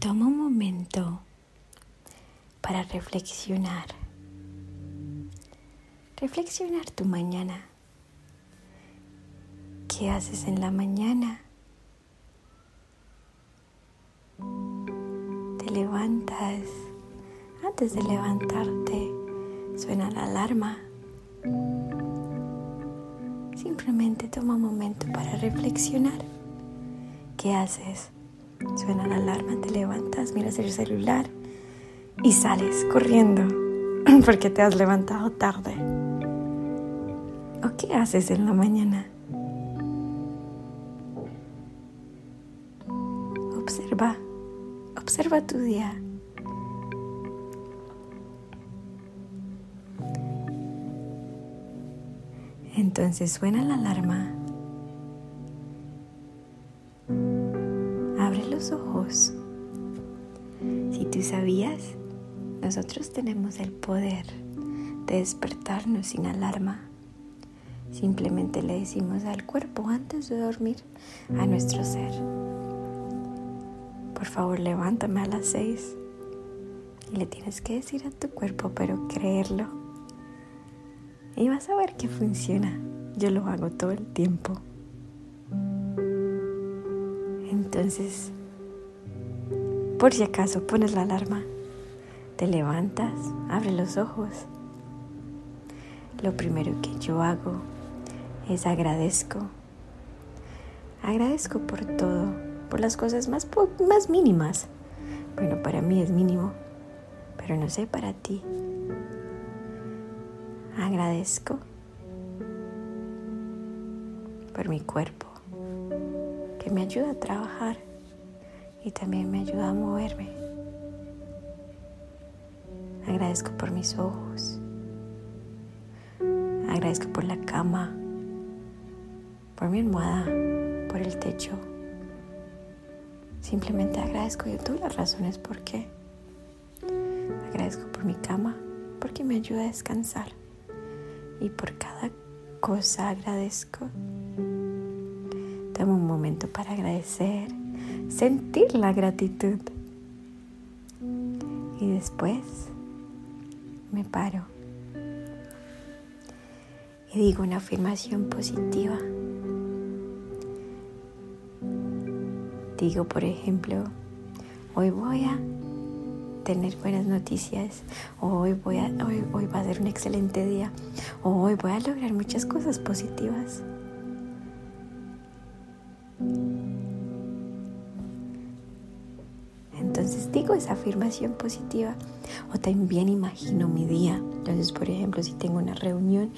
Toma un momento para reflexionar. Reflexionar tu mañana. ¿Qué haces en la mañana? Te levantas. Antes de levantarte, suena la alarma. Simplemente toma un momento para reflexionar. ¿Qué haces? Suena la alarma, te levantas, miras el celular y sales corriendo porque te has levantado tarde. ¿O qué haces en la mañana? Observa, observa tu día. Entonces suena la alarma ojos. Si tú sabías, nosotros tenemos el poder de despertarnos sin alarma. Simplemente le decimos al cuerpo antes de dormir a nuestro ser. Por favor, levántame a las seis. Y le tienes que decir a tu cuerpo, pero creerlo. Y vas a ver que funciona. Yo lo hago todo el tiempo. Entonces, por si acaso pones la alarma, te levantas, abre los ojos. Lo primero que yo hago es agradezco. Agradezco por todo, por las cosas más, más mínimas. Bueno, para mí es mínimo, pero no sé para ti. Agradezco por mi cuerpo que me ayuda a trabajar y también me ayuda a moverme. Agradezco por mis ojos. Agradezco por la cama, por mi almohada, por el techo. Simplemente agradezco yo todas las razones por qué. Agradezco por mi cama, porque me ayuda a descansar. Y por cada cosa agradezco Toma un momento para agradecer, sentir la gratitud. Y después me paro y digo una afirmación positiva. Digo, por ejemplo, hoy voy a tener buenas noticias, hoy, voy a, hoy, hoy va a ser un excelente día, hoy voy a lograr muchas cosas positivas. Entonces digo esa afirmación positiva o también imagino mi día. Entonces, por ejemplo, si tengo una reunión,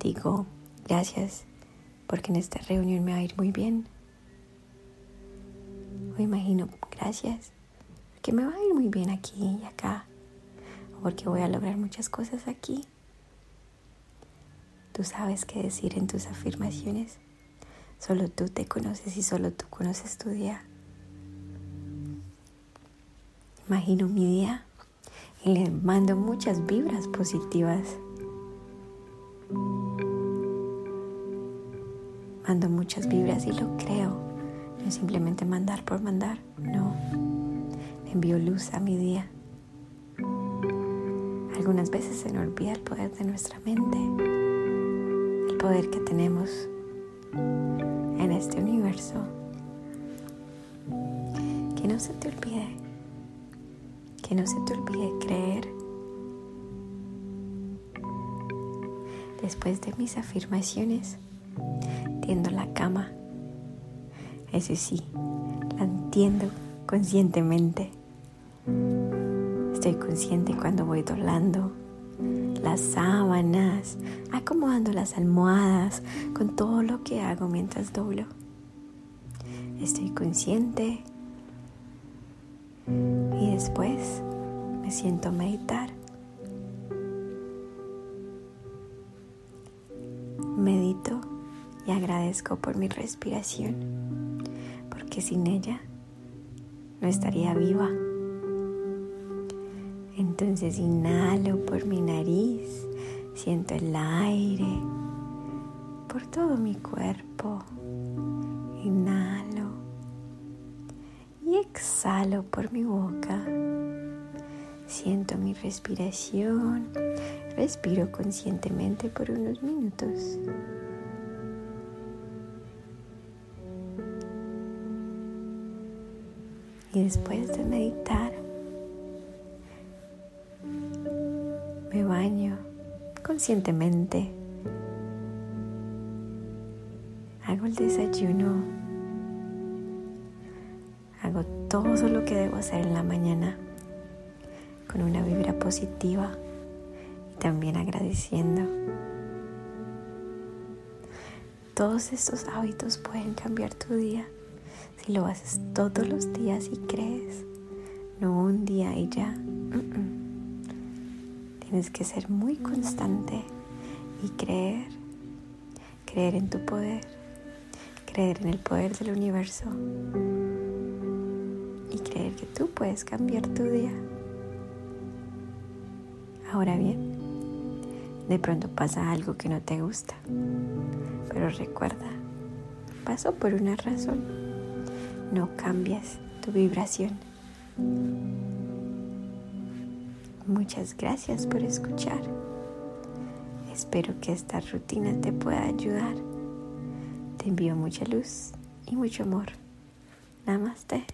digo gracias porque en esta reunión me va a ir muy bien. O imagino gracias porque me va a ir muy bien aquí y acá. Porque voy a lograr muchas cosas aquí. Tú sabes qué decir en tus afirmaciones. Solo tú te conoces y solo tú conoces tu día. Imagino mi día y le mando muchas vibras positivas. Mando muchas vibras y lo creo. No es simplemente mandar por mandar, no. envío luz a mi día. Algunas veces se nos olvida el poder de nuestra mente, el poder que tenemos en este universo. Que no se te olvide que no se te olvide creer. Después de mis afirmaciones, tiendo la cama. Eso sí, la entiendo conscientemente. Estoy consciente cuando voy doblando las sábanas, acomodando las almohadas, con todo lo que hago mientras doblo. Estoy consciente después me siento meditar. Medito y agradezco por mi respiración, porque sin ella no estaría viva. Entonces inhalo por mi nariz, siento el aire por todo mi cuerpo. Exhalo por mi boca. Siento mi respiración. Respiro conscientemente por unos minutos. Y después de meditar, me baño conscientemente. Hago el desayuno. Todo lo que debo hacer en la mañana con una vibra positiva y también agradeciendo. Todos estos hábitos pueden cambiar tu día si lo haces todos los días y crees, no un día y ya. Tienes que ser muy constante y creer, creer en tu poder, creer en el poder del universo y creer que tú puedes cambiar tu día. Ahora bien, de pronto pasa algo que no te gusta, pero recuerda, pasó por una razón no cambies tu vibración. Muchas gracias por escuchar. Espero que esta rutina te pueda ayudar. Te envío mucha luz y mucho amor. Namaste.